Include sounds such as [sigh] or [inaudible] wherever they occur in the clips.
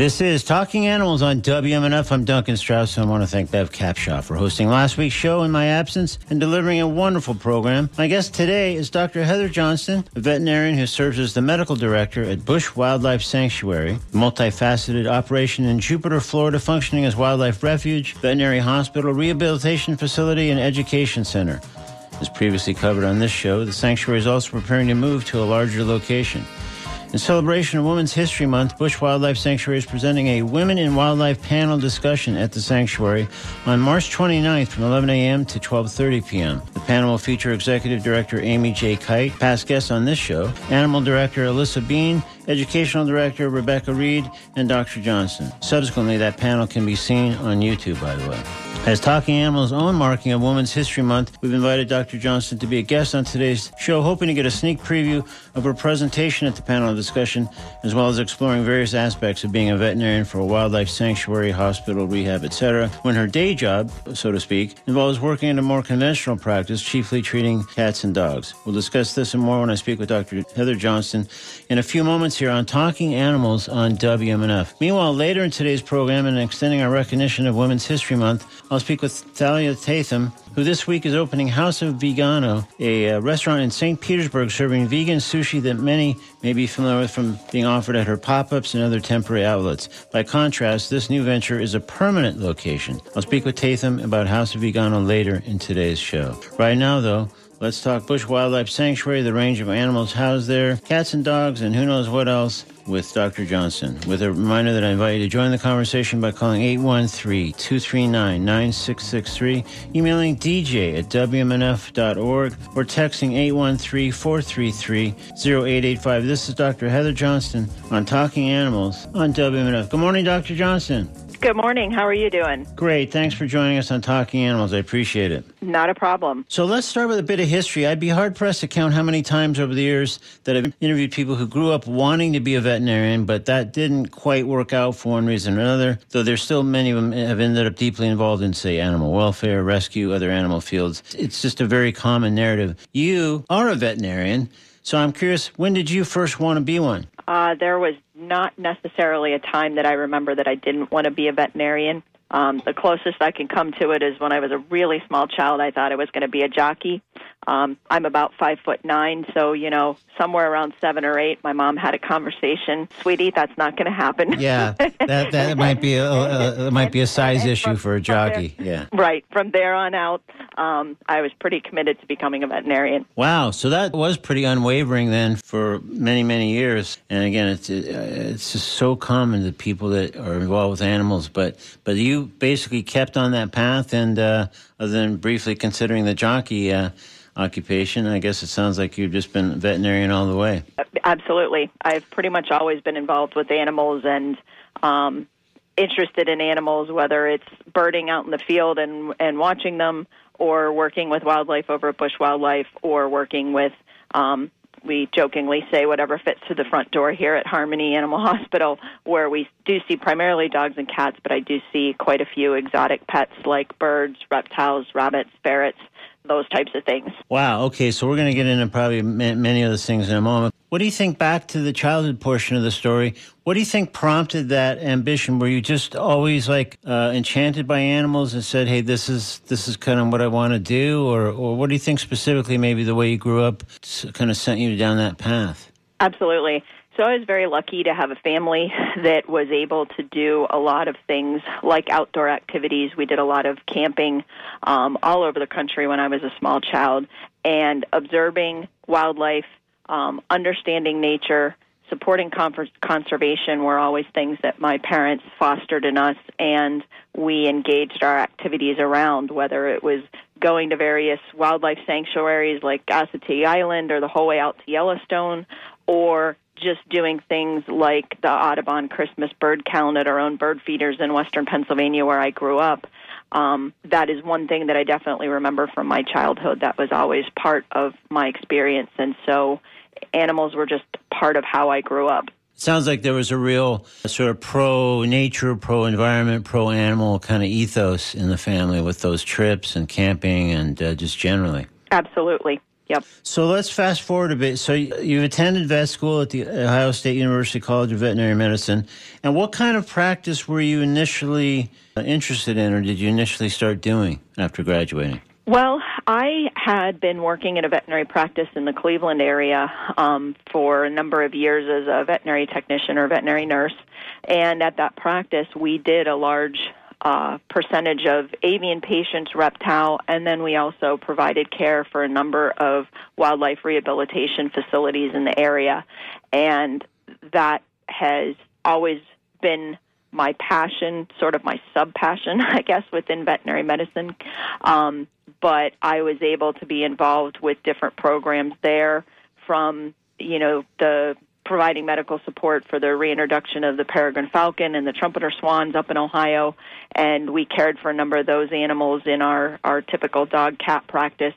This is Talking Animals on WMNF. I'm Duncan Strauss, and I want to thank Bev Capshaw for hosting last week's show in my absence and delivering a wonderful program. My guest today is Dr. Heather Johnston, a veterinarian who serves as the medical director at Busch Wildlife Sanctuary, a multifaceted operation in Jupiter, Florida, functioning as wildlife refuge, veterinary hospital, rehabilitation facility, and education center. As previously covered on this show, the sanctuary is also preparing to move to a larger location. In celebration of Women's History Month, Busch Wildlife Sanctuary is presenting a Women in Wildlife panel discussion at the sanctuary on March 29th from 11 a.m. to 12:30 p.m. The panel will feature Executive Director Amy J. Kite, past guests on this show, Animal Director Alyssa Bean, Educational Director Rebecca Reed, and Dr. Johnston. Subsequently, that panel can be seen on YouTube, by the way. As Talking Animals' own marking of Women's History Month, we've invited Dr. Johnston to be a guest on today's show, hoping to get a sneak preview of her presentation at the panel discussion, as well as exploring various aspects of being a veterinarian for a wildlife sanctuary, hospital, rehab, etc., when her day job, so to speak, involves working in a more conventional practice, chiefly treating cats and dogs. We'll discuss this and more when I speak with Dr. Heather Johnston in a few moments here on Talking Animals on WMNF. Meanwhile, later in today's program and extending our recognition of Women's History Month, I'll speak with Thalia Tatham, who this week is opening House of Vegano, a uh, restaurant in St. Petersburg serving vegan sushi that many may be familiar with from being offered at her pop ups and other temporary outlets. By contrast, this new venture is a permanent location. I'll speak with Tatham about House of Vegano later in today's show. Right now, though, Let's talk Busch Wildlife Sanctuary, the range of animals housed there, cats and dogs, and who knows what else with Dr. Johnston, With a reminder that I invite you to join the conversation by calling 813 239 9663, emailing dj at wmnf.org, or texting 813 433 0885. This is Dr. Heather Johnston on Talking Animals on WMNF. Good morning, Dr. Johnston. Good morning. How are you doing? Great. Thanks for joining us on Talking Animals. I appreciate it. Not a problem. So let's start with a bit of history. I'd be hard pressed to count how many times over the years that I've interviewed people who grew up wanting to be a veterinarian, but that didn't quite work out for one reason or another, though there's still many of them have ended up deeply involved in, say, animal welfare, rescue, other animal fields. It's just a very common narrative. You are a veterinarian. So I'm curious, when did you first want to be one? Uh, there was not necessarily a time that I remember that I didn't want to be a veterinarian. Um, the closest I can come to it is when I was a really small child. I thought I was going to be a jockey. Um, I'm about five foot nine, so you know, somewhere around seven or eight, my mom had a conversation. Sweetie, that's not going to happen. [laughs] Yeah, that [laughs] that might be a, might be a size issue for a jockey. Yeah, right. From there on out, um, I was pretty committed to becoming a veterinarian. Wow, so that was pretty unwavering then for many many years. And again, it's it's just so common to people that are involved with animals. But but you basically kept on that path, and uh, other than briefly considering the jockey. Uh, occupation. I guess it sounds like you've just been veterinarian all the way. Absolutely. I've pretty much always been involved with animals and um, interested in animals, whether it's birding out in the field and, and watching them, or working with wildlife over at Busch Wildlife, or working with um, we jokingly say whatever fits through the front door here at Harmony Animal [laughs] Hospital, where we do see primarily dogs and cats, but I do see quite a few exotic pets like birds, reptiles, rabbits, ferrets, those types of things. Wow. Okay. So we're going to get into probably many of those things in a moment. What do you think back to the childhood portion of the story? What do you think prompted that ambition? Were you just always like uh, enchanted by animals and said, "Hey, this is this is kind of what I want to do," or or what do you think specifically? Maybe the way you grew up kind of sent you down that path. Absolutely. So I was very lucky to have a family [laughs] that was able to do a lot of things like outdoor activities. We did a lot of camping um, all over the country when I was a small child, and observing wildlife, um, understanding nature, supporting conservation were always things that my parents fostered in us, and we engaged our activities around, whether it was going to various wildlife sanctuaries like Assateague Island or the whole way out to Yellowstone, or just doing things like the Audubon Christmas bird count at our own bird feeders in western Pennsylvania where I grew up. Um, that is one thing that I definitely remember from my childhood. That was always part of my experience. And so animals were just part of how I grew up. sounds like there was a real sort of pro nature, pro environment, pro animal kind of ethos in the family with those trips and camping and uh, just generally. Absolutely. Yep. So let's fast forward a bit. So you've attended vet school at the Ohio State University College of Veterinary Medicine. And what kind of practice were you initially uh, interested in, or did you initially start doing after graduating? Well, I had been working in a veterinary practice in the Cleveland area um, for a number of years as a veterinary technician or veterinary nurse. And at that practice, we did a large uh, percentage of avian patients, reptile, and then we also provided care for a number of wildlife rehabilitation facilities in the area. And that has always been my passion, sort of my sub passion, [laughs] I guess, within veterinary medicine. Um, but I was able to be involved with different programs there from, you know, the providing medical support for the reintroduction of the peregrine falcon and the trumpeter swans up in Ohio, and we cared for a number of those animals in our our typical dog cat practice.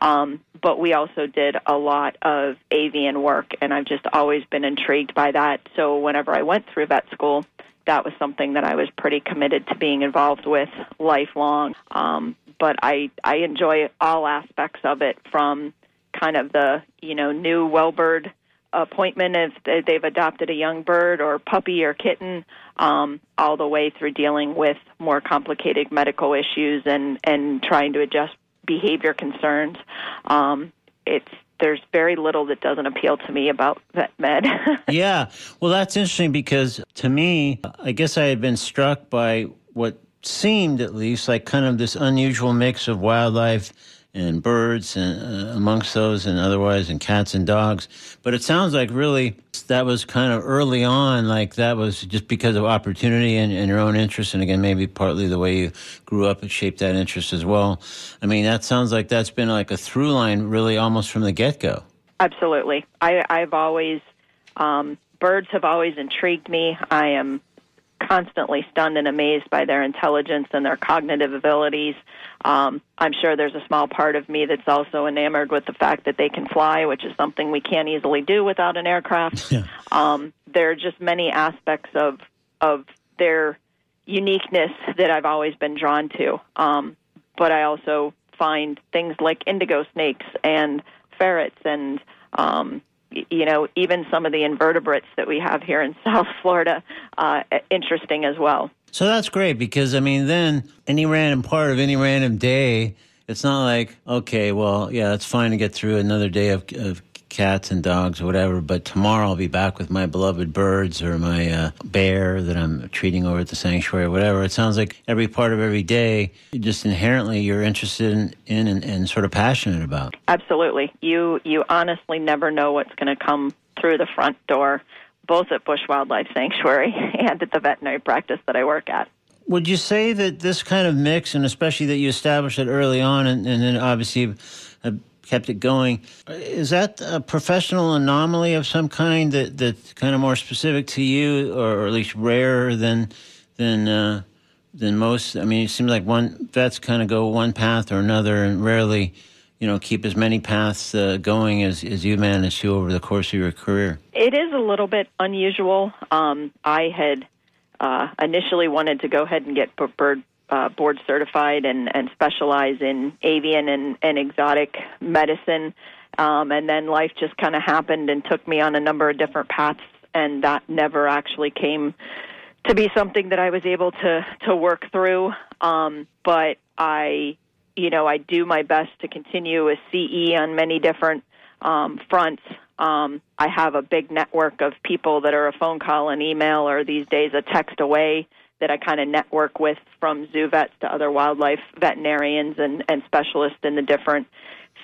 Um, but we also did a lot of avian work, and I've just always been intrigued by that. So whenever I went through vet school, that was something that I was pretty committed to being involved with lifelong. Um, but I I enjoy all aspects of it from kind of the you know new well bird appointment if they've adopted a young bird or puppy or kitten, um, all the way through dealing with more complicated medical issues and and trying to adjust behavior concerns. Um, it's there's very little that doesn't appeal to me about vet med. [laughs] yeah, well, that's interesting because to me, I guess I had been struck by what seemed, at least, like kind of this unusual mix of wildlife and birds and uh, amongst those and otherwise and cats and dogs. But it sounds like really that was kind of early on like that was just because of opportunity and, and, your own interest and again maybe partly the way you grew up and shaped that interest as well. I mean that sounds like that's been like a through line really almost from the get-go. Absolutely. I, i've always um, birds have always intrigued me. I am constantly stunned and amazed by their intelligence and their cognitive abilities. Um, I'm sure there's a small part of me that's also enamored with the fact that they can fly, which is something we can't easily do without an aircraft. [laughs] Yeah. Um, there are just many aspects of of their uniqueness that I've always been drawn to. Um, but I also find things like indigo snakes and ferrets and um, you know, even some of the invertebrates that we have here in [laughs] South Florida, uh, interesting as well. So that's great because, I mean, then any random part of any random day, it's not like, okay, well, yeah, it's fine to get through another day of, of cats and dogs or whatever. But tomorrow I'll be back with my beloved birds or my uh, bear that I'm treating over at the sanctuary or whatever. It sounds like every part of every day, just inherently you're interested in, in and, and sort of passionate about. Absolutely. You, you honestly never know what's going to come through the front door, both at Busch Wildlife Sanctuary [laughs] and at the veterinary practice that I work at. Would you say that this kind of mix, and especially that you established it early on, and, and then obviously kept it going. Is that a professional anomaly of some kind that that's kind of more specific to you, or, at least rarer than than uh, than most? I mean, it seems like one vets kind of go one path or another, and rarely, you know, keep as many paths uh, going as as you managed to over the course of your career. It is a little bit unusual. Um, I had uh, initially wanted to go ahead and get bird uh, board certified and, and specialize in avian and, and exotic medicine. Um, and then life just kind of happened and took me on a number of different paths, and that never actually came to be something that I was able to to work through. Um, but I, you know, I do my best to continue as CE on many different um, fronts. Um, I have a big network of people that are a phone call, an email, or these days a text away that I kind of network with from zoo vets to other wildlife veterinarians and, and specialists in the different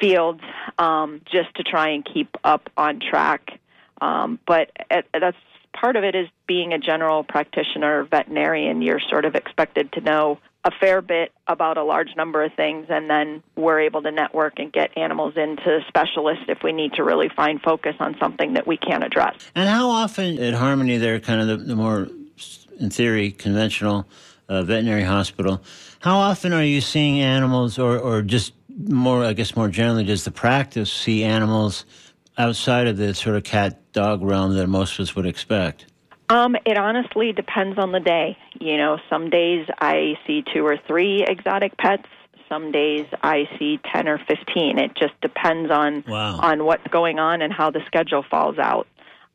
fields um, just to try and keep up on track. Um, but at, that's part of it is being a general practitioner veterinarian. You're sort of expected to know a fair bit about a large number of things, and then we're able to network and get animals into specialists if we need to really find focus on something that we can't address. And how often at Harmony, they're kind of the, the more in theory, conventional uh, veterinary hospital. How often are you seeing animals, or, or just more, I guess, more generally, does the practice see animals outside of the sort of cat dog realm that most of us would expect? Um, it honestly depends on the day. You know, some days I see two or three exotic pets. Some days I see 10 or 15. It just depends on Wow. on what's going on and how the schedule falls out.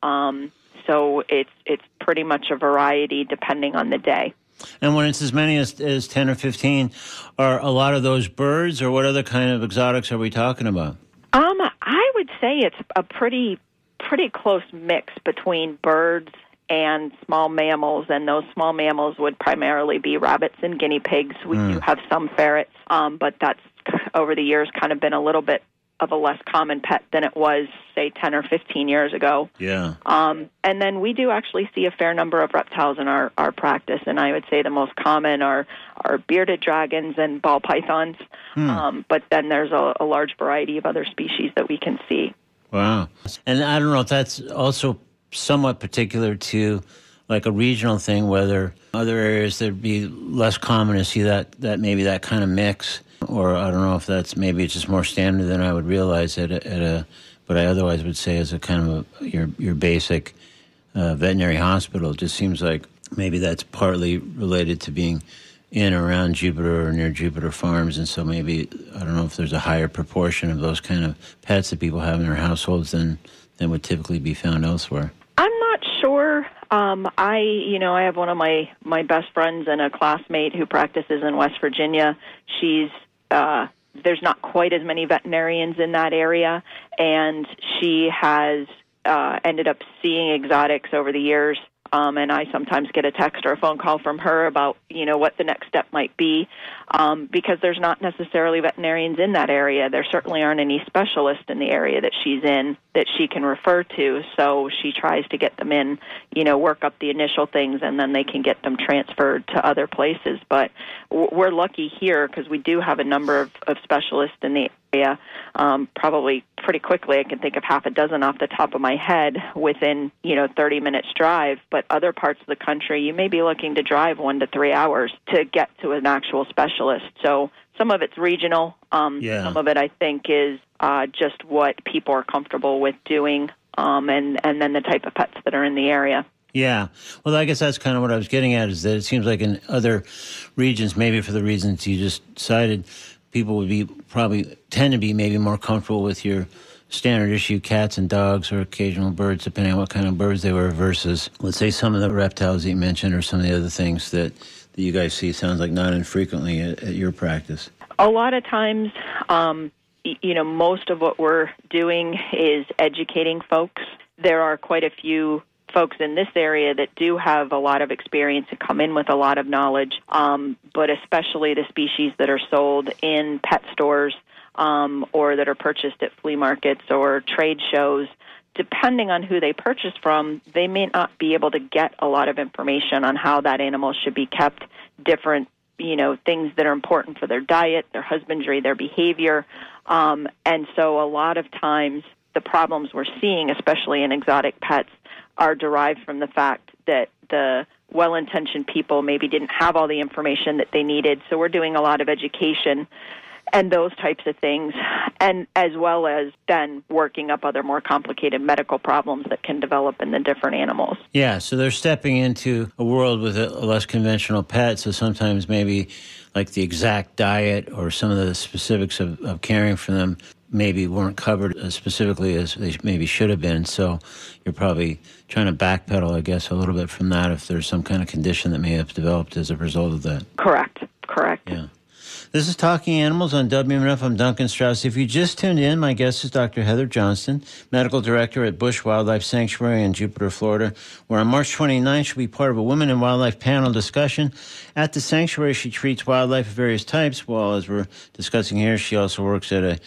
Um, so it's it's pretty much a variety depending on the day. And when it's as many as, as 10 or 15, are a lot of those birds, or what other kind of exotics are we talking about? Um, I would say it's a pretty pretty close mix between birds and small mammals, and those small mammals would primarily be rabbits and guinea pigs. We do have some ferrets, um, but that's over the years kind of been a little bit of a less common pet than it was, say, 10 or 15 years ago. Yeah. Um, and then we do actually see a fair number of reptiles in our, our practice, and I would say the most common are, are bearded dragons and ball pythons. Um, but then there's a, a large variety of other species that we can see. Wow. And I don't know if that's also somewhat particular to like a regional thing, whether other areas there'd be less common to see that, that maybe that kind of mix, or I don't know if that's maybe it's just more standard than I would realize at a, at a but I otherwise would say as a kind of a, your, your basic uh, veterinary hospital, it just seems like maybe that's partly related to being in around Jupiter or near Jupiter farms, and so maybe I don't know if there's a higher proportion of those kind of pets that people have in their households than than would typically be found elsewhere. I'm not sure. Um, I, you know, I have one of my my best friends and a classmate who practices in West Virginia. She's uh, there's not quite as many veterinarians in that area, and she has uh, ended up seeing exotics over the years. Um, and I sometimes get a text or a phone call from her about, you know, what the next step might be, um, because there's not necessarily veterinarians in that area. There certainly aren't any specialists in the area that she's in that she can refer to. So she tries to get them in, you know, work up the initial things, and then they can get them transferred to other places. But we're lucky here because we do have a number of, of specialists in the area. Um, probably pretty quickly, I can think of half a dozen off the top of my head within you know 30 minutes drive. But other parts of the country, you may be looking to drive one to three hours to get to an actual specialist. So some of it's regional. Um, Yeah. Some of it, I think, is uh, just what people are comfortable with doing, um, and and then the type of pets that are in the area. Yeah. Well, I guess that's kind of what I was getting at is that it seems like in other regions, maybe for the reasons you just cited, people would be probably tend to be maybe more comfortable with your standard issue cats and dogs or occasional birds, depending on what kind of birds they were, versus, let's say, some of the reptiles that you mentioned or some of the other things that, that you guys see. Sounds like not infrequently at, at your practice. a lot of times, um, you know, most of what we're doing is educating folks. There are quite a few folks in this area that do have a lot of experience and come in with a lot of knowledge, um, but especially the species that are sold in pet stores um, or that are purchased at flea markets or trade shows. Depending on who they purchase from, they may not be able to get a lot of information on how that animal should be kept, different you know things that are important for their diet, their husbandry, their behavior, um, and so a lot of times the problems we're seeing, especially in exotic pets, are derived from the fact that the well-intentioned people maybe didn't have all the information that they needed. So we're doing a lot of education and those types of things, and as well as then working up other more complicated medical problems that can develop in the different animals. Yeah, so they're stepping into a world with a, a less conventional pet. So sometimes maybe like the exact diet or some of the specifics of, of caring for them maybe weren't covered as specifically as they maybe should have been. So you're probably trying to backpedal, I guess, a little bit from that if there's some kind of condition that may have developed as a result of that. Correct. Correct. Yeah. This is Talking Animals on WMNF. I'm Duncan Strauss. If you just tuned in, my guest is Dr. Heather Johnston, Medical Director at Busch Wildlife Sanctuary in Jupiter, Florida, where on March 29th she'll be part of a Women in Wildlife panel discussion. At the sanctuary, she treats wildlife of various types, while as we're discussing here, she also works at a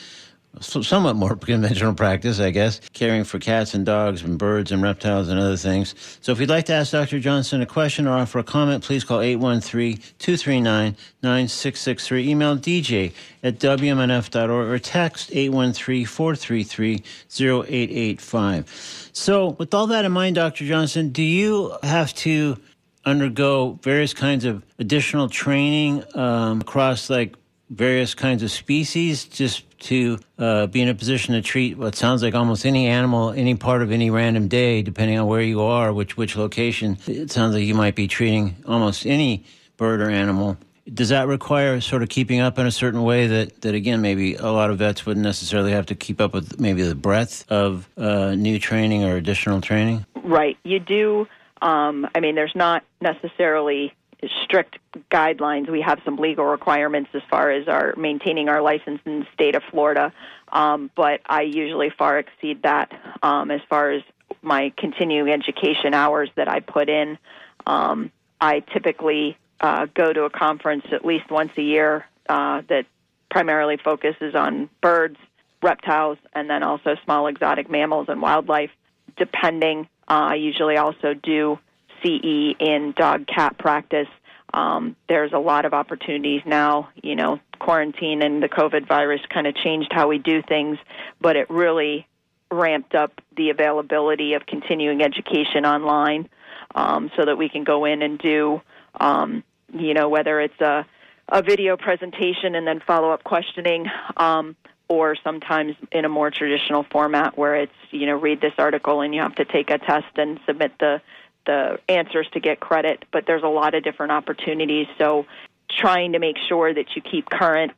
somewhat more [laughs] conventional practice, I guess, caring for cats and dogs and birds and reptiles and other things. So if you'd like to ask Dr. Johnston a question or offer a comment, please call 813-239-9663. Email dj at wmnf.org or text 813-433-0885. So with all that in mind, Dr. Johnston, do you have to undergo various kinds of additional training um, across like various kinds of species just to uh, be in a position to treat what sounds like almost any animal, any part of any random day, depending on where you are, which which location. It sounds like you might be treating almost any bird or animal. does that require sort of keeping up in a certain way that, that again, maybe a lot of vets wouldn't necessarily have to keep up with maybe the breadth of uh, new training or additional training? Right. You do. Um, I mean, there's not necessarily strict guidelines. We have some legal requirements as far as our maintaining our license in the state of Florida, um, but I usually far exceed that um, as far as my continuing education hours that I put in. Um, I typically uh, go to a conference at least once a year uh, that primarily focuses on birds, reptiles, and then also small exotic mammals and wildlife. Depending, uh, I usually also do CE in dog cat practice. Um, there's a lot of opportunities now. You know, quarantine and the COVID virus kind of changed how we do things, but it really ramped up the availability of continuing education online um, so that we can go in and do, um, you know, whether it's a, a video presentation and then follow up questioning. Um, or sometimes in a more traditional format where it's you know read this article and you have to take a test and submit the the answers to get credit but there's a lot of different opportunities. So trying to make sure that you keep current.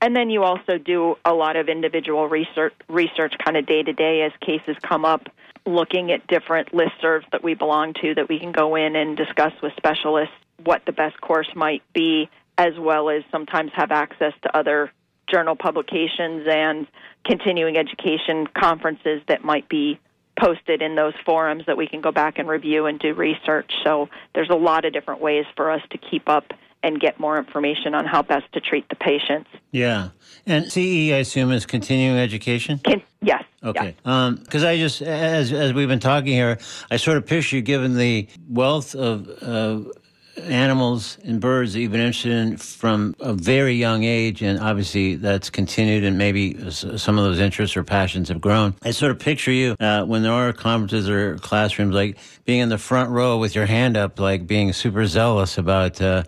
And then you also do a lot of individual research research kind of day to day as cases come up looking at different listservs that we belong to that we can go in and discuss with specialists what the best course might be as well as sometimes have access to other journal publications and continuing education conferences that might be posted in those forums that we can go back and review and do research. So there's a lot of different ways for us to keep up and get more information on how best to treat the patients. Yeah. And CE, I assume, is continuing education? Can, yes. Okay. Because um, I just, as, as we've been talking here, I sort of picture you given the wealth of uh, animals and birds that you've been interested in from a very young age, and obviously that's continued, and maybe some of those interests or passions have grown. I sort of picture you uh, when there are conferences or classrooms, like being in the front row with your hand up, like being super zealous about uh,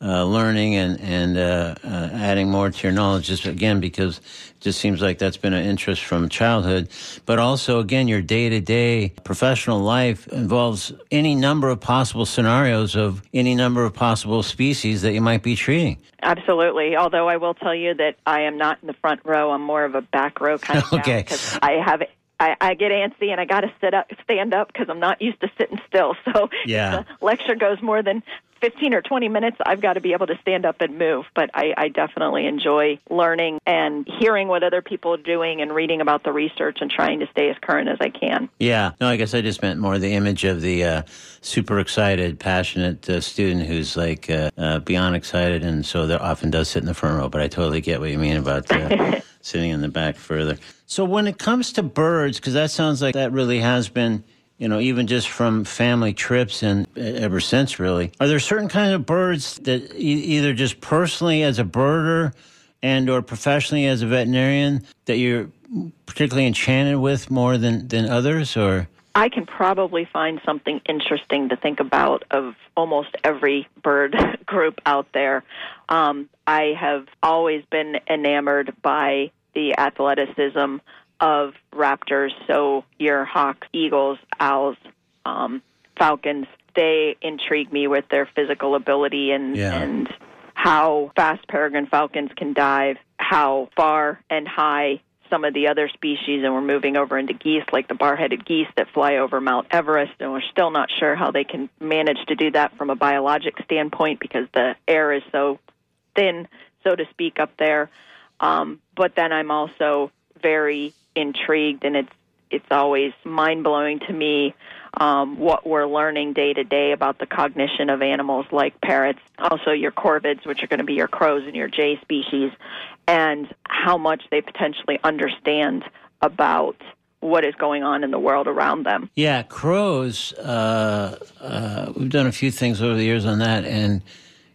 uh, learning and and uh, uh, adding more to your knowledge. Just again, because it just seems like that's been an interest from childhood, but also again, your day to day professional life involves any number of possible scenarios of any number of possible species that you might be treating. Absolutely. Although I will tell you that I am not in the front row. I'm more of a back row kind of [laughs] okay. because I have I, I get antsy and I got to sit up, stand up because I'm not used to sitting still. [laughs] So yeah. the lecture goes more than 15 or 20 minutes, I've got to be able to stand up and move. But I, I definitely enjoy learning and hearing what other people are doing and reading about the research and trying to stay as current as I can. Yeah. No, I guess I just meant more the image of the uh, super excited, passionate uh, student who's like uh, uh beyond excited, and so they often does sit in the front row. But I totally get what you mean about uh, [laughs] sitting in the back further. So when it comes to birds, because that sounds like that really has been you know, even just from family trips and ever since, really. Are there certain kinds of birds that e- either just personally as a birder and or professionally as a veterinarian that you're particularly enchanted with more than, than others or? I can probably find something interesting to think about of almost every bird [laughs] group out there. Um, I have always been enamored by the athleticism of raptors. So your hawks, eagles, owls, um, falcons, they intrigue me with their physical ability and yeah. and how fast peregrine falcons can dive, how far and high some of the other species, and we're moving over into geese, like the bar-headed geese that fly over Mount Everest, and we're still not sure how they can manage to do that from a biologic standpoint because the air is so thin, so to speak, up there. Um, but then I'm also very intrigued, and it's it's always mind blowing to me um, what we're learning day to day about the cognition of animals like parrots, also your corvids, which are going to be your crows and your jay species, and how much they potentially understand about what is going on in the world around them. Yeah, crows. Uh, uh, we've done a few things over the years on that, and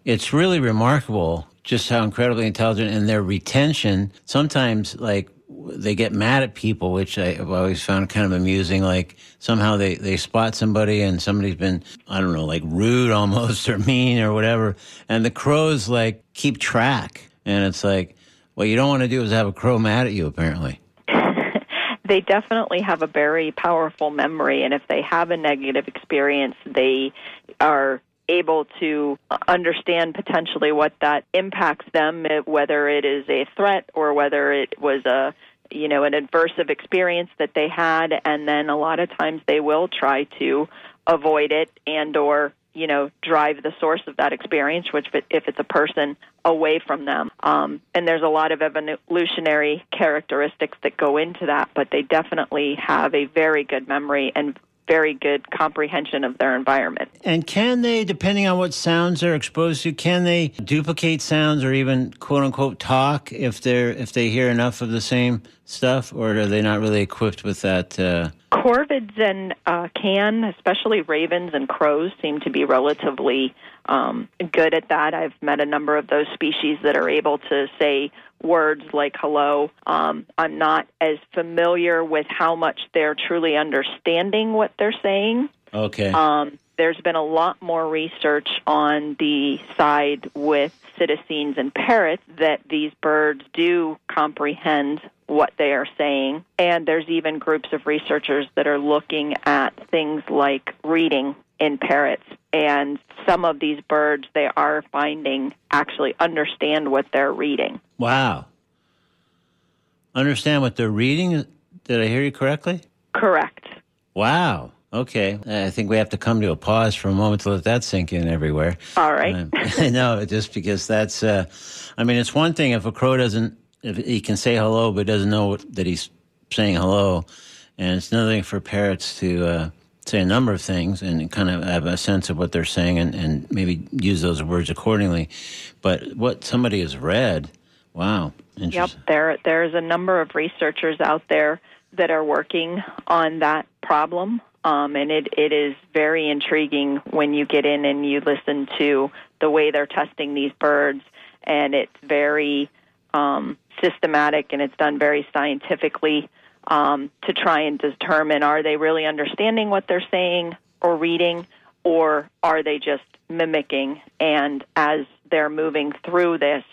it's really remarkable just how incredibly intelligent and their retention. Sometimes, like they get mad at people, which I've always found kind of amusing. Like somehow they, they spot somebody and somebody's been, I don't know, like rude [laughs] almost or mean or whatever. And the crows like keep track. And it's like, what you don't want to do is have a crow mad at you, apparently. [laughs] they definitely have a very powerful memory. And if they have a negative experience, they are able to understand potentially what that impacts them, eh, whether it is a threat or whether it was a you know an adversive experience that they had, and then a lot of times they will try to avoid it and or you know drive the source of that experience, which if it's a person away from them. Um, and there's a lot of evolutionary characteristics that go into that, but they definitely have a very good memory and very good comprehension of their environment. And can they, depending on what sounds they're exposed to, can they duplicate sounds or even quote unquote talk if they're if they hear enough of the same stuff, or are they not really equipped with that? Uh... Corvids and uh, can, especially ravens and crows, seem to be relatively um, good at that. I've met a number of those species that are able to say words like hello. Um, I'm not as familiar with how much they're truly understanding what they're saying. Okay. Um, there's been a lot more research on the side with psittacines and parrots that these birds do comprehend what they are saying. And there's even groups of researchers that are looking at things like reading in parrots. And some of these birds they are finding actually understand what they're reading. Wow. Understand what they're reading? Did I hear you correctly? Correct. Wow. Okay. I think we have to come to a pause for a moment to let that sink in everywhere. All right. Um, [laughs] no, just because that's, uh, I mean, it's one thing if a crow doesn't, if he can say hello but doesn't know that he's saying hello. And it's another thing for parrots to, uh, say a number of things and kind of have a sense of what they're saying and, and maybe use those words accordingly. But what somebody has read, wow. Yep, there there's a number of researchers out there that are working on that problem. Um, and it, it is very intriguing when you get in and you listen to the way they're testing these birds, and it's very um, systematic and it's done very scientifically um, to try and determine are they really understanding what they're saying or reading, or are they just mimicking? And as they're moving through this,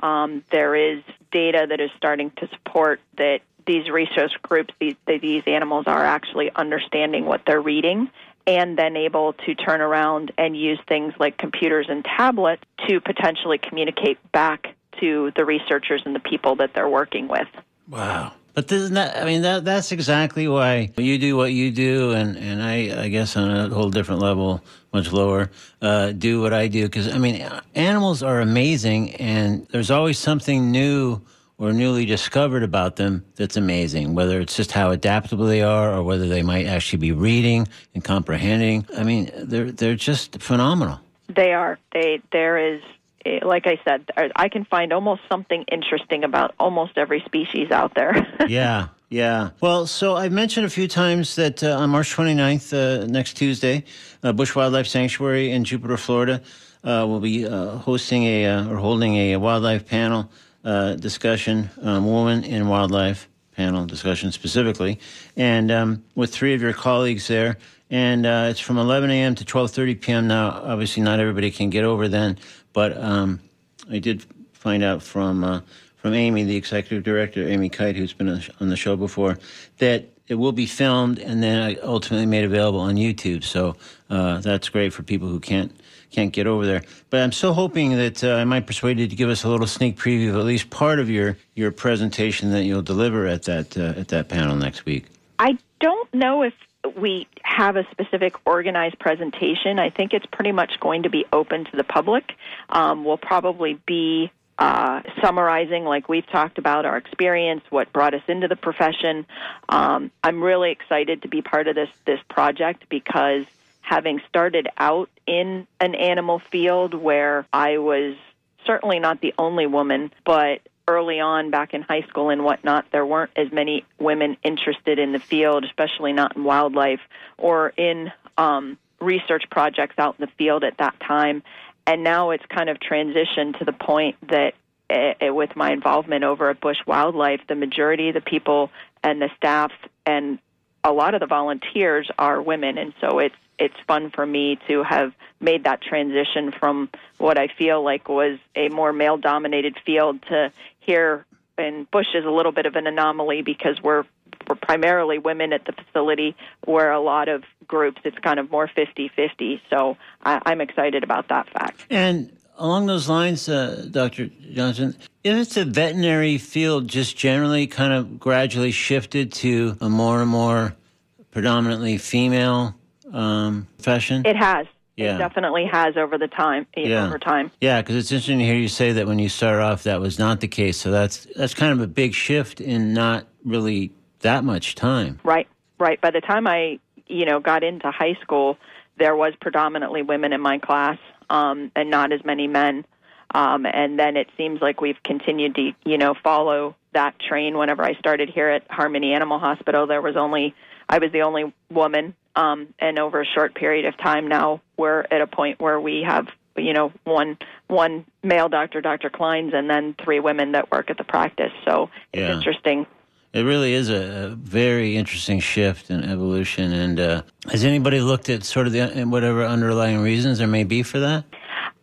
um, there is data that is starting to support that these research groups, these these animals are actually understanding what they're reading and then able to turn around and use things like computers and tablets to potentially communicate back to the researchers and the people that they're working with. Wow. But this, not, I mean, that that's exactly why you do what you do, and, and I, I guess on a whole different level, much lower, uh, do what I do. Because, I mean, animals are amazing, and there's always something new or newly discovered about them that's amazing, whether it's just how adaptable they are or whether they might actually be reading and comprehending. I mean, they're, they're just phenomenal. They are. They, there is like I said, I can find almost something interesting about almost every species out there. [laughs] yeah, yeah. Well, so I've mentioned a few times that uh, on March 29th, uh, next Tuesday, uh, Busch Wildlife Sanctuary in Jupiter, Florida, uh, will be uh, hosting a uh, or holding a wildlife panel discussion, um, woman in wildlife panel discussion specifically, and um, with three of your colleagues there. And it's from 11 a.m. to 12:30 p.m. Now, obviously, not everybody can get over then. But um, I did find out from uh, from Amy, the executive director, Amy Kite, who's been on the show before, that it will be filmed and then ultimately made available on YouTube. So uh, that's great for people who can't can't get over there. But I'm still hoping that uh, I might persuade you to give us a little sneak preview of at least part of your your presentation that you'll deliver at that uh, at that panel next week. I don't know if we have a specific organized presentation. I think it's pretty much going to be open to the public. Um, we'll probably be uh, summarizing, like we've talked about, our experience, what brought us into the profession. Um, I'm really excited to be part of this this project because having started out in an animal field where I was certainly not the only woman, but early on back in high school and whatnot, there weren't as many women interested in the field, especially not in wildlife or in um, research projects out in the field at that time. And now it's kind of transitioned to the point that uh, with my involvement over at Busch Wildlife, the majority of the people and the staff and a lot of the volunteers are women, and so it's it's fun for me to have made that transition from what I feel like was a more male dominated field to here and Busch is a little bit of an anomaly because we're we're primarily women at the facility where a lot of groups, it's kind of more 50 50. So I, I'm excited about that fact. And along those lines, uh, Dr. Johnston, if it's a veterinary field just generally kind of gradually shifted to a more and more predominantly female um, profession? It has. Yeah. It definitely has over the time. Yeah. Over time. Yeah, because it's interesting to hear you say that when you start off, that was not the case. So that's that's kind of a big shift in not really that much time. Right. Right. By the time I, you know, got into high school, there was predominantly women in my class, um, and not as many men. Um, and then it seems like we've continued to, you know, follow that train. Whenever I started here at Harmony Animal Hospital, there was only I was the only woman. Um, and over a short period of time now, we're at a point where we have, you know, one one male doctor, Dr. Kleins, and then three women that work at the practice. So it's Yeah. interesting. It really is a, a very interesting shift and evolution. And uh, has anybody looked at sort of the whatever underlying reasons there may be for that?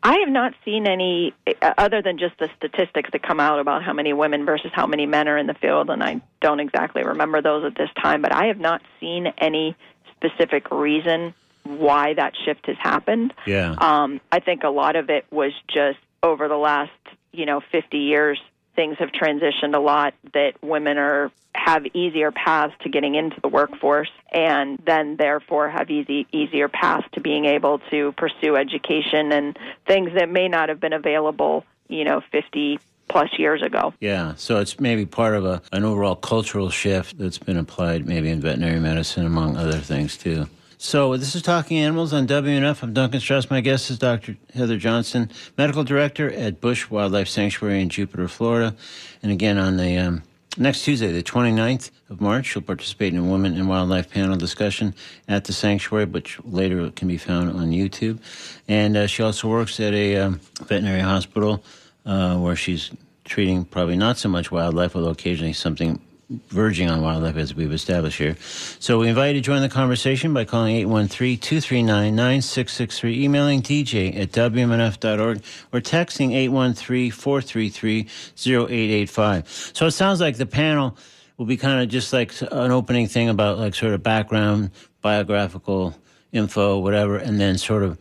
I have not seen any uh, other than just the statistics that come out about how many women versus how many men are in the field, and I don't exactly remember those at this time, but I have not seen any specific reason why that shift has happened. Yeah. Um, I think a lot of it was just over the last, you know, 50 years, things have transitioned a lot that women are have easier paths to getting into the workforce and then therefore have easy easier paths to being able to pursue education and things that may not have been available, you know, 50 plus years ago. Yeah, so it's maybe part of a, an overall cultural shift that's been applied maybe in veterinary medicine, among other things, too. So this is Talking Animals on WMNF. I'm Duncan Strauss. My guest is Dr. Heather Johnston, Medical Director at Busch Wildlife Sanctuary in Jupiter, Florida. And again, on the um, next Tuesday, the 29th of March, she'll participate in a Women in Wildlife panel discussion at the sanctuary, which later can be found on YouTube. And uh, she also works at a um, veterinary hospital uh, where she's treating probably not so much wildlife, although occasionally something verging on wildlife, as we've established here. So we invite you to join the conversation by calling 813 239 9663, emailing dj at wmnf.org, or texting 813 433 0885. So it sounds like the panel will be kind of just like an opening thing about like sort of background, biographical info, whatever, and then sort of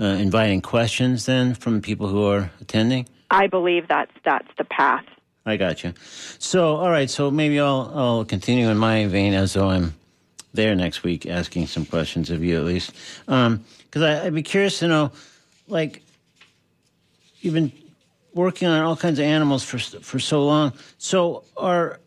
uh, inviting questions then from people who are attending. I believe that's that's the path. I got you. So, all right. So maybe I'll I'll continue in my vein as though I'm there next week, asking some questions of you at least, um, because I I'd be curious to know, like, you've been working on all kinds of animals for for so long. So, are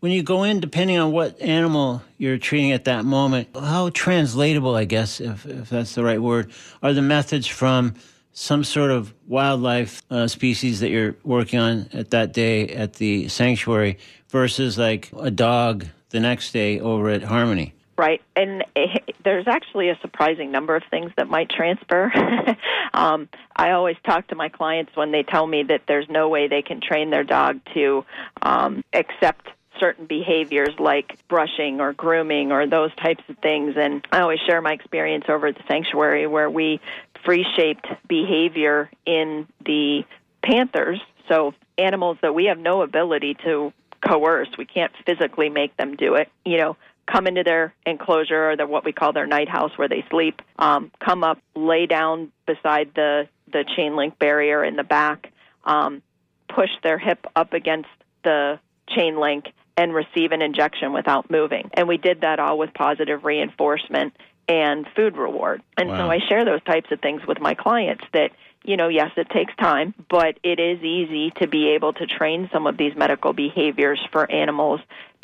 when you go in, depending on what animal you're treating at that moment, how translatable, I guess, if if that's the right word, are the methods from some sort of wildlife uh, species that you're working on at that day at the sanctuary versus like a dog the next day over at Harmony. Right, and it, there's actually a surprising number of things that might transfer. [laughs] um, I always talk to my clients when they tell me that there's no way they can train their dog to um, accept certain behaviors like brushing or grooming or those types of things. And I always share my experience over at the sanctuary where we free shaped behavior in the panthers. So animals that we have no ability to coerce, we can't physically make them do it. You know, come into their enclosure or their, what we call their night house where they sleep, um, come up, lay down beside the, the chain link barrier in the back, um, push their hip up against the chain link and receive an injection without moving. And we did that all with positive reinforcement and food reward. And Wow. so I share those types of things with my clients that, you know, yes, it takes time, but it is easy to be able to train some of these medical behaviors for animals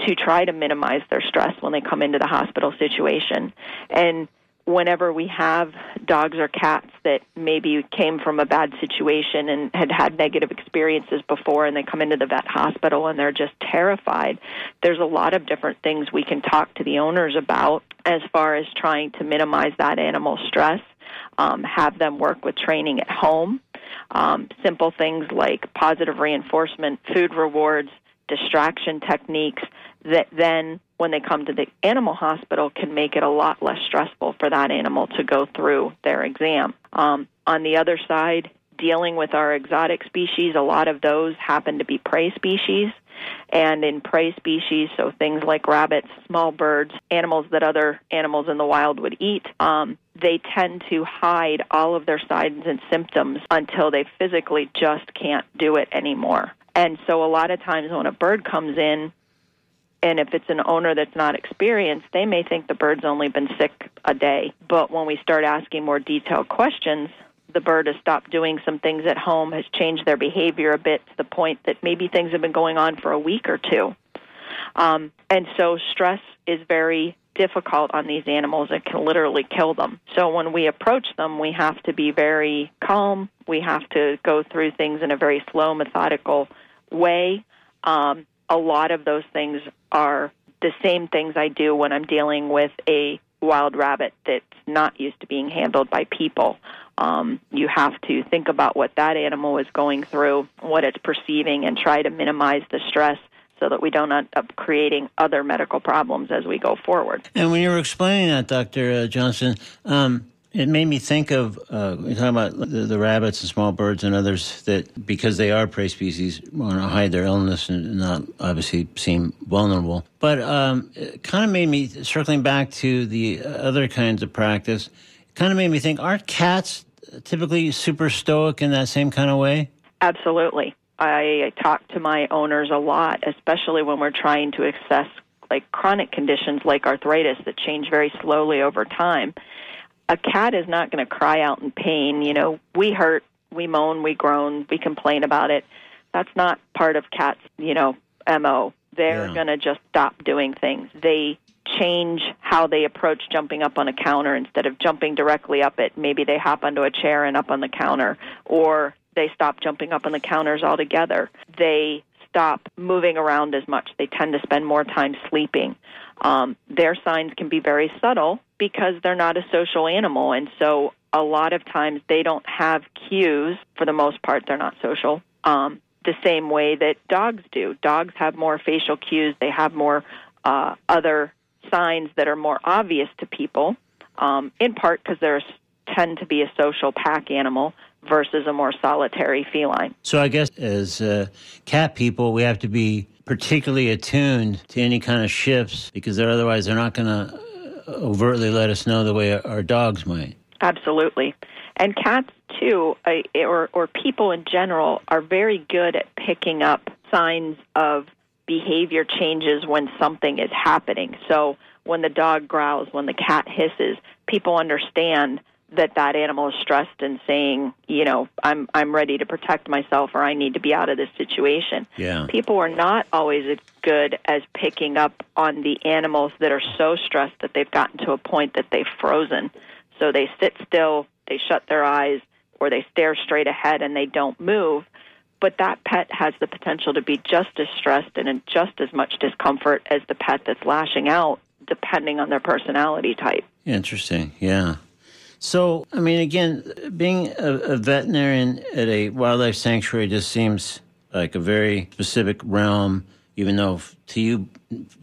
to try to minimize their stress when they come into the hospital situation. And whenever we have dogs or cats that maybe came from a bad situation and had had negative experiences before and they come into the vet hospital and they're just terrified, there's a lot of different things we can talk to the owners about as far as trying to minimize that animal stress, um, have them work with training at home. Um, simple things like positive reinforcement, food rewards, distraction techniques that then when they come to the animal hospital can make it a lot less stressful for that animal to go through their exam. Um, on the other side, dealing with our exotic species, a lot of those happen to be prey species. And in prey species, so things like rabbits, small birds, animals that other animals in the wild would eat, um, they tend to hide all of their signs and symptoms until they physically just can't do it anymore. And so a lot of times when a bird comes in, and if it's an owner that's not experienced, they may think the bird's only been sick a day. But when we start asking more detailed questions, the bird has stopped doing some things at home, has changed their behavior a bit to the point that maybe things have been going on for a week or two. Um, and so stress is very difficult on these animals. It can literally kill them. So when we approach them, we have to be very calm. We have to go through things in a very slow, methodical way. Um, a lot of those things are the same things I do when I'm dealing with a wild rabbit that's not used to being handled by people. Um, you have to think about what that animal is going through, what it's perceiving, and try to minimize the stress so that we don't end up creating other medical problems as we go forward. And when you were explaining that, Dr. Uh, Johnston, um, it made me think of uh, you're talking about the, the, rabbits and small birds and others that because they are prey species want to hide their illness and not obviously seem vulnerable. But um, it kind of made me circling back to the other kinds of practice. Kind of made me think: Aren't cats typically super stoic in that same kind of way? Absolutely. I talk to my owners a lot, especially when we're trying to assess like chronic conditions like arthritis that change very slowly over time a cat is not going to cry out in pain. You know, we hurt, we moan, we groan, we complain about it. That's not part of cats, you know, MO. They're yeah. going to just stop doing things. They change how they approach jumping up on a counter instead of jumping directly up it. Maybe they hop onto a chair and up on the counter, or they stop jumping up on the counters altogether. They stop moving around as much. They tend to spend more time sleeping. Um, their signs can be very subtle because they're not a social animal. And so a lot of times they don't have cues. For the most part, they're not social. Um, the same way that dogs do. Dogs have more facial cues, they have more uh, other signs that are more obvious to people, um, in part because they tend to be a social pack animal versus a more solitary feline. So I guess as uh, cat people, we have to be particularly attuned to any kind of shifts because otherwise they're not going to overtly let us know the way our dogs might. Absolutely. And cats, too, or, or people in general, are very good at picking up signs of behavior changes when something is happening. So when the dog growls, when the cat hisses, people understand that that animal is stressed and saying, you know, I'm I'm ready to protect myself or I need to be out of this situation. Yeah. People are not always as good as picking up on the animals that are so stressed that they've gotten to a point that they've frozen. So they sit still, they shut their eyes, or they stare straight ahead and they don't move. But that pet has the potential to be just as stressed and in just as much discomfort as the pet that's lashing out, depending on their personality type. Interesting. Yeah. So, I mean, again, being a, a, veterinarian at a wildlife sanctuary just seems like a very specific realm, even though to you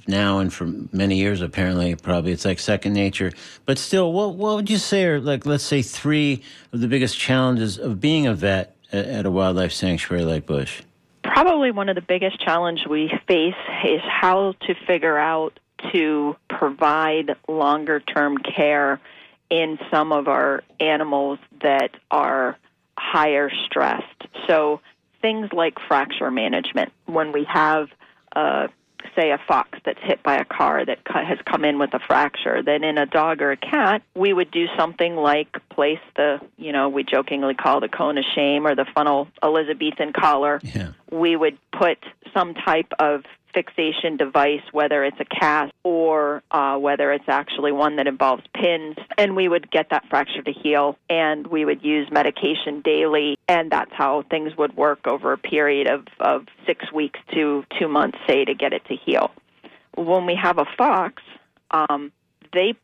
now and for many years, apparently, probably it's like second nature. But still, what, what would you say are, like, let's say, three of the biggest challenges of being a vet at, at a wildlife sanctuary like Busch? Probably one of the biggest challenges we face is how to figure out to provide longer term care in some of our animals that are higher stressed. So things like fracture management, when we have uh, say a fox that's hit by a car that has come in with a fracture, then in a dog or a cat, we would do something like place the, you know, we jokingly call the cone of shame or the funnel Elizabethan collar. Yeah. We would put some type of fixation device, whether it's a cast or uh, whether it's actually one that involves pins, and we would get that fracture to heal. And we would use medication daily, and that's how things would work over a period of, of six weeks to two months, say, to get it to heal. When we have a fox, um, they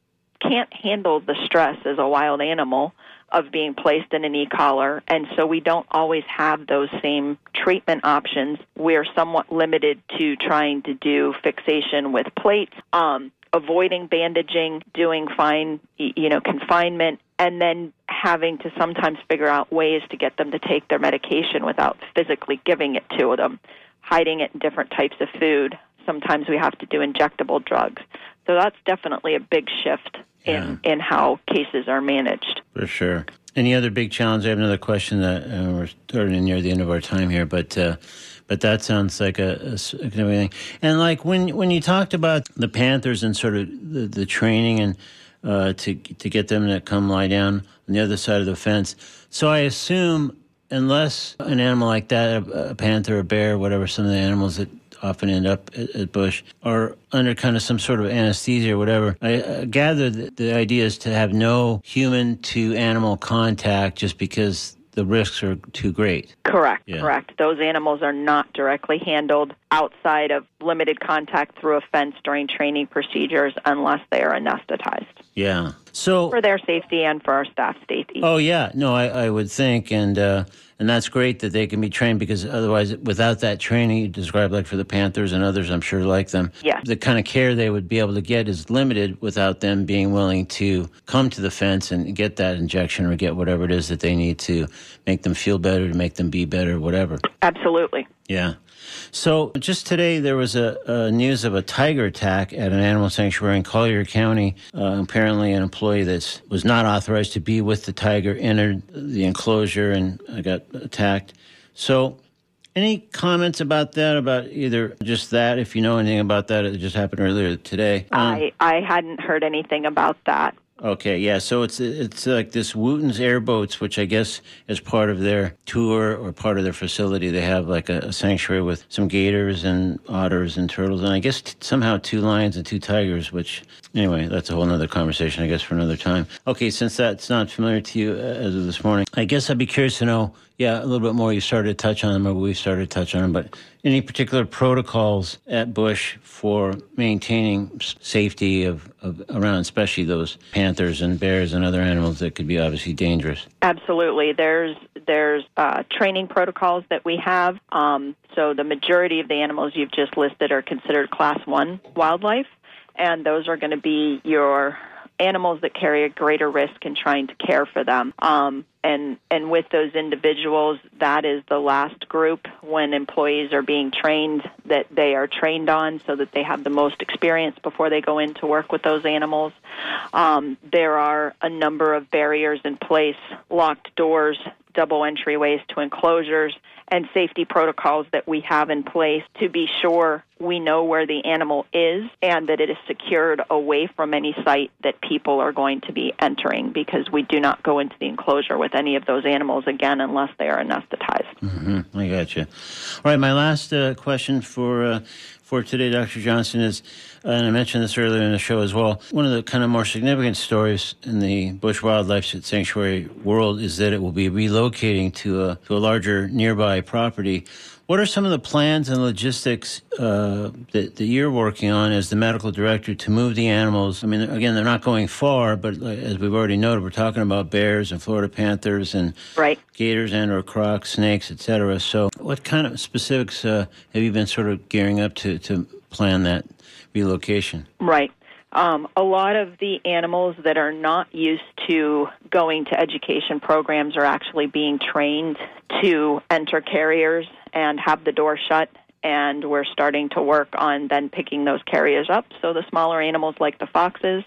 can't handle the stress as a wild animal of being placed in an e-collar, and so we don't always have those same treatment options. We're somewhat limited to trying to do fixation with plates, um, avoiding bandaging, doing fine, you know, confinement, and then having to sometimes figure out ways to get them to take their medication without physically giving it to them. hiding it in different types of food. Sometimes we have to do injectable drugs. So that's definitely a big shift in, in how cases are managed. For sure. Any other big challenge? I have another question that uh, we're starting near the end of our time here, but uh, but that sounds like a, a thing. And like when when you talked about the Panthers and sort of the, the training and uh, to to get them to come lie down on the other side of the fence, so I assume unless an animal like that, a, a panther, a bear, whatever, some of the animals that often end up at, at, Busch are under kind of some sort of anesthesia or whatever. I uh, gather that the idea is to have no human to animal contact just because the risks are too great. Correct, yeah. correct. Those animals are not directly handled outside of limited contact through a fence during training procedures unless they are anesthetized. Yeah. So for their safety and for our staff safety. Oh yeah, no, I, I would think, and uh, and that's great that they can be trained because otherwise, without that training, you described like for the Panthers and others, I'm sure like them, yeah. the kind of care they would be able to get is limited without them being willing to come to the fence and get that injection or get whatever it is that they need to make them feel better, to make them be better, whatever. Absolutely. Yeah. So just today, there was a, a, news of a tiger attack at an animal sanctuary in Collier County. Uh, apparently, an employee that was not authorized to be with the tiger entered the enclosure and got attacked. So, any comments about that? About either just that, if you know anything about that, it just happened earlier today. Um, I I hadn't heard anything about that. Okay, yeah. So it's it's like this Wooten's Airboats, which I guess is part of their tour or part of their facility. They have like a, a sanctuary with some gators and otters and turtles, and I guess t- somehow two lions and two tigers. Which anyway, that's a whole other conversation, I guess, for another time. Okay, since that's not familiar to you uh, as of this morning, I guess I'd be curious to know yeah, a little bit more. You started to touch on them, or we started to touch on them, but any particular protocols at Busch for maintaining safety of, of around, especially those panthers and bears and other animals that could be obviously dangerous? Absolutely. There's there's uh, training protocols that we have. Um, so the majority of the animals you've just listed are considered class one wildlife, and those are going to be your animals that carry a greater risk in trying to care for them. Um, and and with those individuals, that is the last group when employees are being trained that they are trained on, so that they have the most experience before they go in to work with those animals. Um, there are a number of barriers in place, locked doors, double entryways to enclosures and safety protocols that we have in place to be sure we know where the animal is and that it is secured away from any site that people are going to be entering because we do not go into the enclosure with any of those animals again unless they are anesthetized. Mm-hmm. I got you. All right, my last uh, question for uh, for today, Dr. Johnston, is, uh, and I mentioned this earlier in the show as well, one of the kind of more significant stories in the Busch Wildlife Sanctuary world is that it will be relocating to a, to a larger nearby property. What are some of the plans and logistics uh, that, that, you're working on as the medical director to move the animals? I mean, again, they're not going far, but as we've already noted, we're talking about bears and Florida panthers and right. gators and or crocs, snakes, etc. So, what kind of specifics uh, have you been sort of gearing up to to plan that relocation? Right. Um, a lot of the animals that are not used to going to education programs are actually being trained to enter carriers and have the door shut and we're starting to work on then picking those carriers up. So the smaller animals like the foxes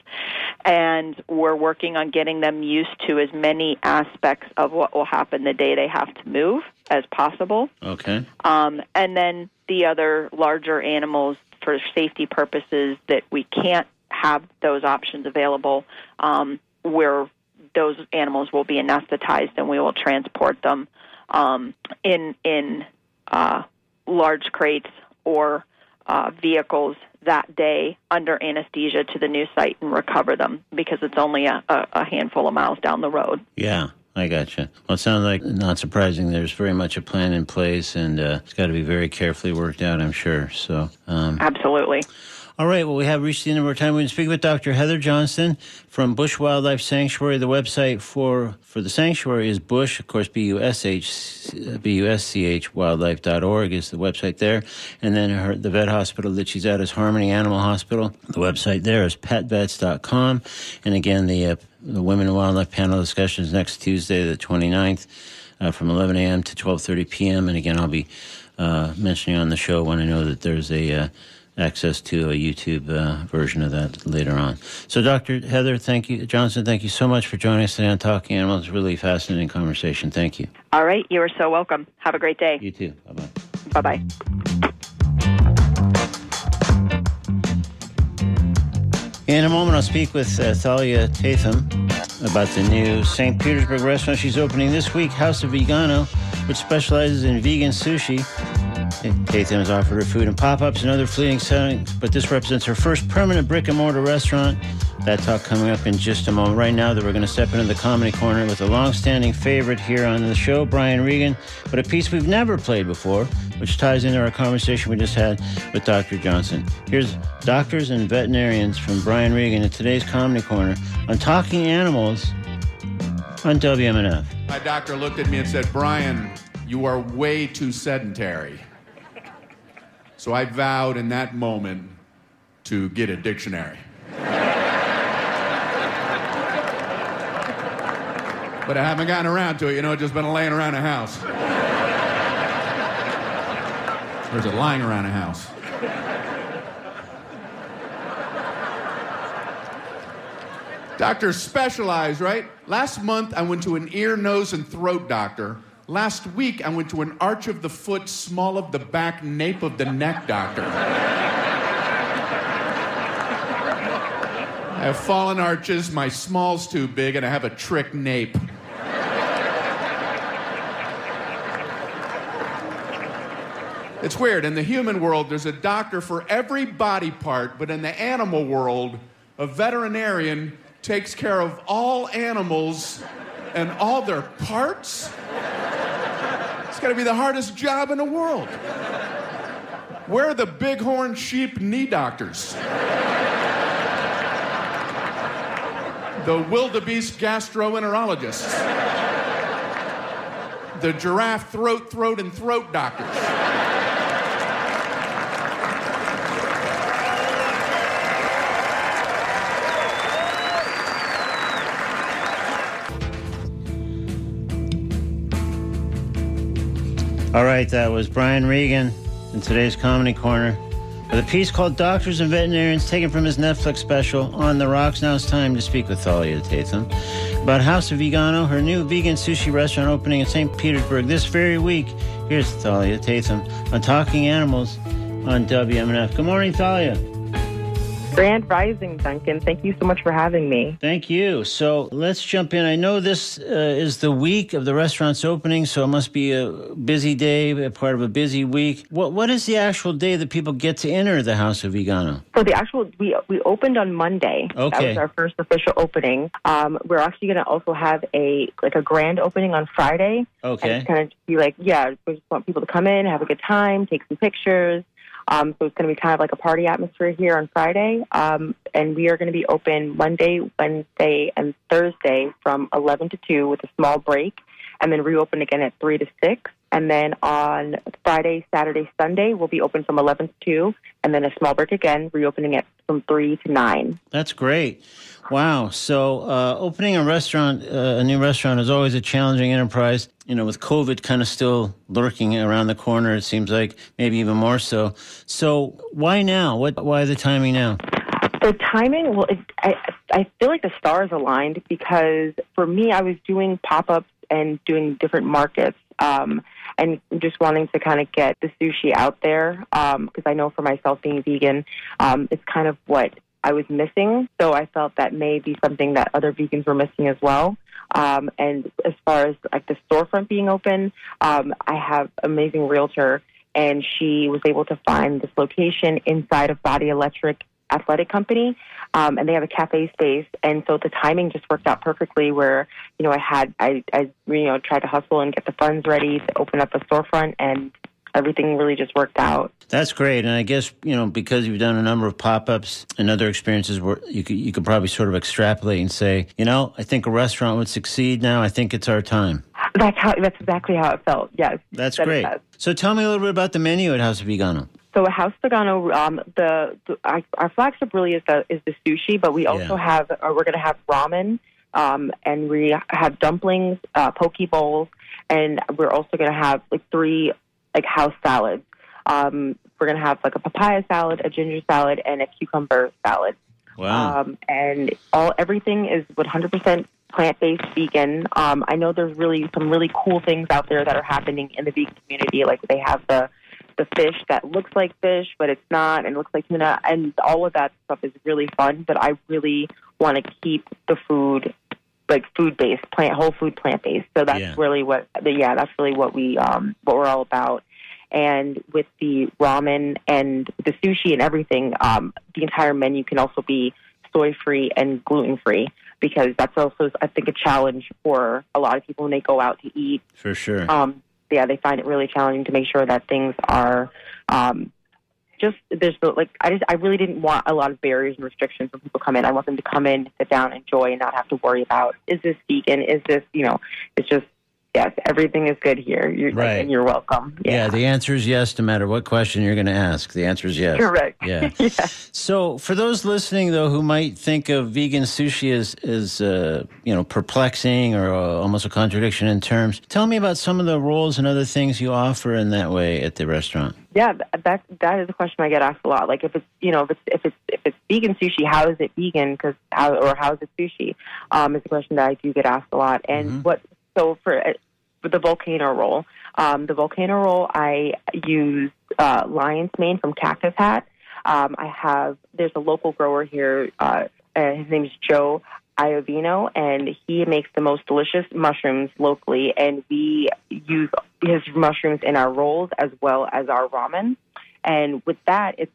and we're working on getting them used to as many aspects of what will happen the day they have to move as possible. Okay. Um, and then the other larger animals for safety purposes that we can't have those options available um, where those animals will be anesthetized and we will transport them um, in in uh, large crates or uh, vehicles that day under anesthesia to the new site and recover them because it's only a, a handful of miles down the road. Yeah. I gotcha. Well, it sounds like not surprising. There's very much a plan in place, and uh, it's got to be very carefully worked out. I'm sure. So, um, absolutely. All right. Well, we have reached the end of our time. We're going to speak with Dr. Heather Johnston from Busch Wildlife Sanctuary. The website for, for the sanctuary is Busch, of course, B-U-S-H, B-U-S-C-H, wildlife.org is the website there. And then her, the vet hospital that she's at is Harmony Animal Hospital. The website there is petvets.com. And again, the, uh, the Women in Wildlife panel discussions next Tuesday, the 29th, uh, from 11 a.m. to 12.30 p.m. And again, I'll be uh, mentioning on the show when I know that there's a uh, access to a YouTube uh, version of that later on. So, Dr. Heather, thank you, Johnston, thank you so much for joining us today on Talking Animals. Really fascinating conversation. Thank you. All right, you are so welcome. Have a great day. You too. Bye bye. Bye bye. In a moment, I'll speak with uh, Thalia Tatham about the new St. Petersburg restaurant she's opening this week, House of Vegano, which specializes in vegan sushi. Tatham has offered her food in pop ups and other fleeting settings, but this represents her first permanent brick and mortar restaurant. That talk coming up in just a moment. Right now, that we're going to step into the comedy corner with a long-standing favorite here on the show, Brian Regan, but a piece we've never played before, which ties into our conversation we just had with Dr. Johnston. Here's doctors and veterinarians from Brian Regan in today's comedy corner on talking animals on WMNF. My doctor looked at me and said, "Brian, you are way too sedentary." So I vowed in that moment to get a dictionary. but I haven't gotten around to it. You know, it's just been laying around a house. or is it lying around a house? Doctors specialize, right? Last month I went to an ear, nose, and throat doctor. Last week I went to an arch of the foot, small of the back, nape of the neck doctor. I have fallen arches, my small's too big, and I have a trick nape. It's weird. In the human world, there's a doctor for every body part, but in the animal world, a veterinarian takes care of all animals and all their parts. It's got to be the hardest job in the world. Where are the bighorn sheep knee doctors? The wildebeest gastroenterologists. The giraffe throat, throat, and throat doctors. All right, that was Brian Regan in today's Comedy Corner with a piece called Doctors and Veterinarians taken from his Netflix special On the Rocks. Now it's time to speak with Thalia Tatham about House of Vegano, her new vegan sushi restaurant opening in St. Petersburg this very week. Here's Thalia Tatham on Talking Animals on WMNF. Good morning, Thalia. Grand Rising, Duncan. Thank you so much for having me. Thank you. So let's jump in. I know this uh, is the week of the restaurant's opening, so it must be a busy day, a part of a busy week. What What is the actual day that people get to enter the House of Vegano? So the actual we we opened on Monday. Okay, That was our first official opening. Um, we're actually going to also have a like a grand opening on Friday. Okay. And kind of be like, yeah, we just want people to come in, have a good time, take some pictures. Um, so it's going to be kind of like a party atmosphere here on Friday. Um, and we are going to be open Monday, Wednesday, and Thursday from 11 to 2 with a small break, and then reopen again at 3 to 6. And then on Friday, Saturday, Sunday, we'll be open from 11 to 2, and then a small break again, reopening it from 3 to 9. That's great. Wow. So, uh, opening a restaurant, uh, a new restaurant, is always a challenging enterprise. You know, with COVID kind of still lurking around the corner, it seems like maybe even more so. So, why now? What? Why the timing now? The timing, well, it, I, I feel like the stars aligned because for me, I was doing pop ups and doing different markets um, and just wanting to kind of get the sushi out there because I know for myself being vegan, um, it's kind of what I was missing. So I felt that may be something that other vegans were missing as well. Um, and as far as like the storefront being open, um, I have amazing realtor, and she was able to find this location inside of Body Electric Athletic Company, um, and they have a cafe space. And so the timing just worked out perfectly. Where you know I had I, I you know tried to hustle and get the funds ready to open up a storefront, and everything really just worked out. That's great, and I guess you know because you've done a number of pop-ups and other experiences where you could you could probably sort of extrapolate and say, you know, I think a restaurant would succeed now. I think it's our time. That's how that's exactly how it felt. Yes, That's that great. So tell me a little bit about the menu at House of Vegano. So House Vegano, um, the, the our, our flagship really is the is the sushi, but we also Yeah. have uh, we're going to have ramen, um, and we have dumplings, uh, poke bowls, and we're also going to have like three like house salads. Um, we're gonna have like a papaya salad, a ginger salad, and a cucumber salad. Wow. Um, and all everything is 100% plant-based vegan. Um, I know there's really some really cool things out there that are happening in the vegan community. Like they have the the fish that looks like fish, but it's not, and looks like tuna, and all of that stuff is really fun. But I really want to keep the food like food based, plant whole food plant based. So that's Yeah. really what yeah, that's really what we um what we're all about. And with the ramen and the sushi and everything, um, the entire menu can also be soy free and gluten free because that's also I think a challenge for a lot of people when they go out to eat. For sure. Um, yeah, they find it really challenging to make sure that things are um, just there's the, like I just I really didn't want a lot of barriers and restrictions when people come in. I want them to come in, sit down, enjoy, and not have to worry about is this vegan? Is this you know? It's just yes, everything is good here. You're, Right. and you're welcome. yeah. the answer is yes, no matter what question you're going to ask. The answer is yes. correct. Yeah. [laughs] yeah. So, for those listening, though, who might think of vegan sushi as, as uh, you know, perplexing or uh, almost a contradiction in terms, tell me about some of the rolls and other things you offer in that way at the restaurant. Yeah, that that is a question I get asked a lot. Like if it's you know if it's if it's if it's vegan sushi, how is it vegan? Because how or how is it sushi? Um, is a question that I do get asked a lot. And what so uh, for the volcano roll, um, the volcano roll I use uh, lion's mane from Cactus Hat. Um, I have there's a local grower here. Uh, his name is Joe Iovino, and he makes the most delicious mushrooms locally. And we use his mushrooms in our rolls as well as our ramen. And with that, it's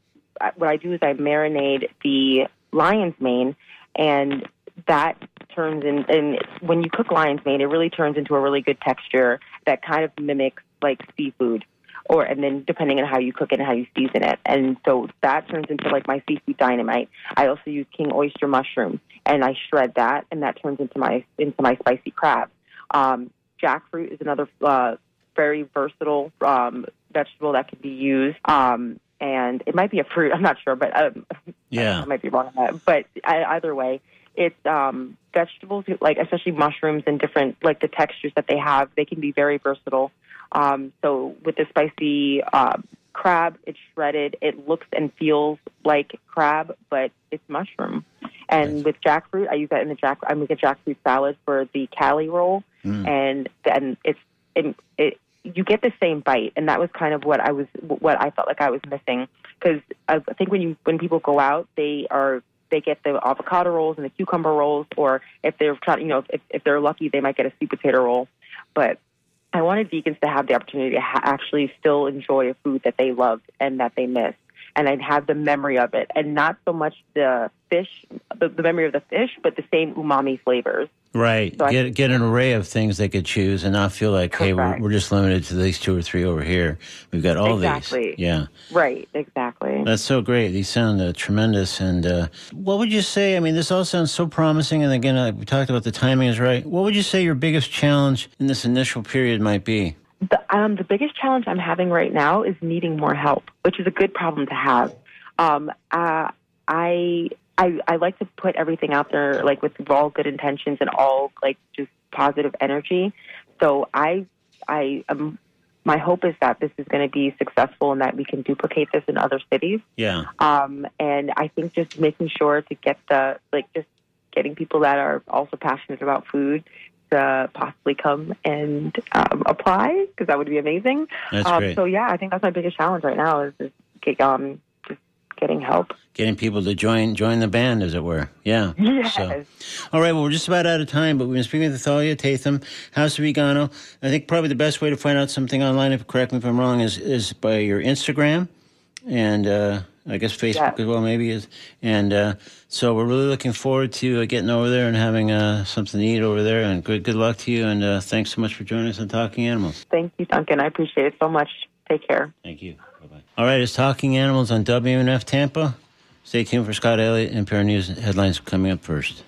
what I do is I marinate the lion's mane, and that turns in. And when you cook lion's mane, it really turns into a really good texture that kind of mimics like seafood or and then depending on how you cook it and how you season it. And so that turns into like my seafood dynamite. I also use king oyster mushroom and I shred that and that turns into my into my spicy crab. Um, jackfruit is another uh, very versatile um, vegetable that can be used. Um, and it might be a fruit. I'm not sure, but um, [laughs] Yeah. I might be wrong on that. But I, either way, it's um, vegetables like especially mushrooms and different like the textures that they have. They can be very versatile. Um, so with the spicy uh, crab, it's shredded. It looks and feels like crab, but it's mushroom. And Nice. with jackfruit, I use that in the jack. I make a jackfruit salad for the Cali roll, Mm. and then it's it, it you get the same bite, and that was kind of what I was what I felt like I was missing because I think when you when people go out, they are they get the avocado rolls and the cucumber rolls, or if they're trying, you know, if, if they're lucky, they might get a sweet potato roll. But I wanted vegans to have the opportunity to ha- actually still enjoy a food that they loved and that they missed. and I'd have the memory of it, and not so much the fish, the, the memory of the fish, but the same umami flavors. Right. So I- get get an array of things they could choose and not feel like, hey, we're, we're just limited to these two or three over here. We've got all Exactly. these. Yeah. Right, exactly. That's so great. These sound uh, tremendous. And uh, what would you say? I mean, this all sounds so promising. And again, uh, we talked about the timing is right. What would you say your biggest challenge in this initial period might be? The, um, the biggest challenge I'm having right now is needing more help, which is a good problem to have. Um, uh, I, I I like to put everything out there like with all good intentions and all like just positive energy. So I I um, my hope is that this is going to be successful and that we can duplicate this in other cities. Yeah. Um, and I think just making sure to get the like just getting people that are also passionate about food to possibly come and um, apply because that would be amazing. That's um, great. So yeah, I think that's my biggest challenge right now is just get, um, getting help. Getting people to join join the band, as it were. Yeah. Yes. So, all right. Well, we're just about out of time, but we've been speaking with Thalia Tatham, House of Vegano. I think probably the best way to find out something online, if correct me if I'm wrong, is is by your Instagram and uh, I guess Facebook Yeah. as well, maybe is. And uh, so we're really looking forward to uh, getting over there and having uh, something to eat over there. And good good luck to you. And uh, thanks so much for joining us on Talking Animals. Thank you, Duncan. I appreciate it so much. Take care. Thank you. Bye bye. All right, it's Talking Animals on WMNF Tampa. Stay tuned for Scott Elliott and NPR News headlines coming up first.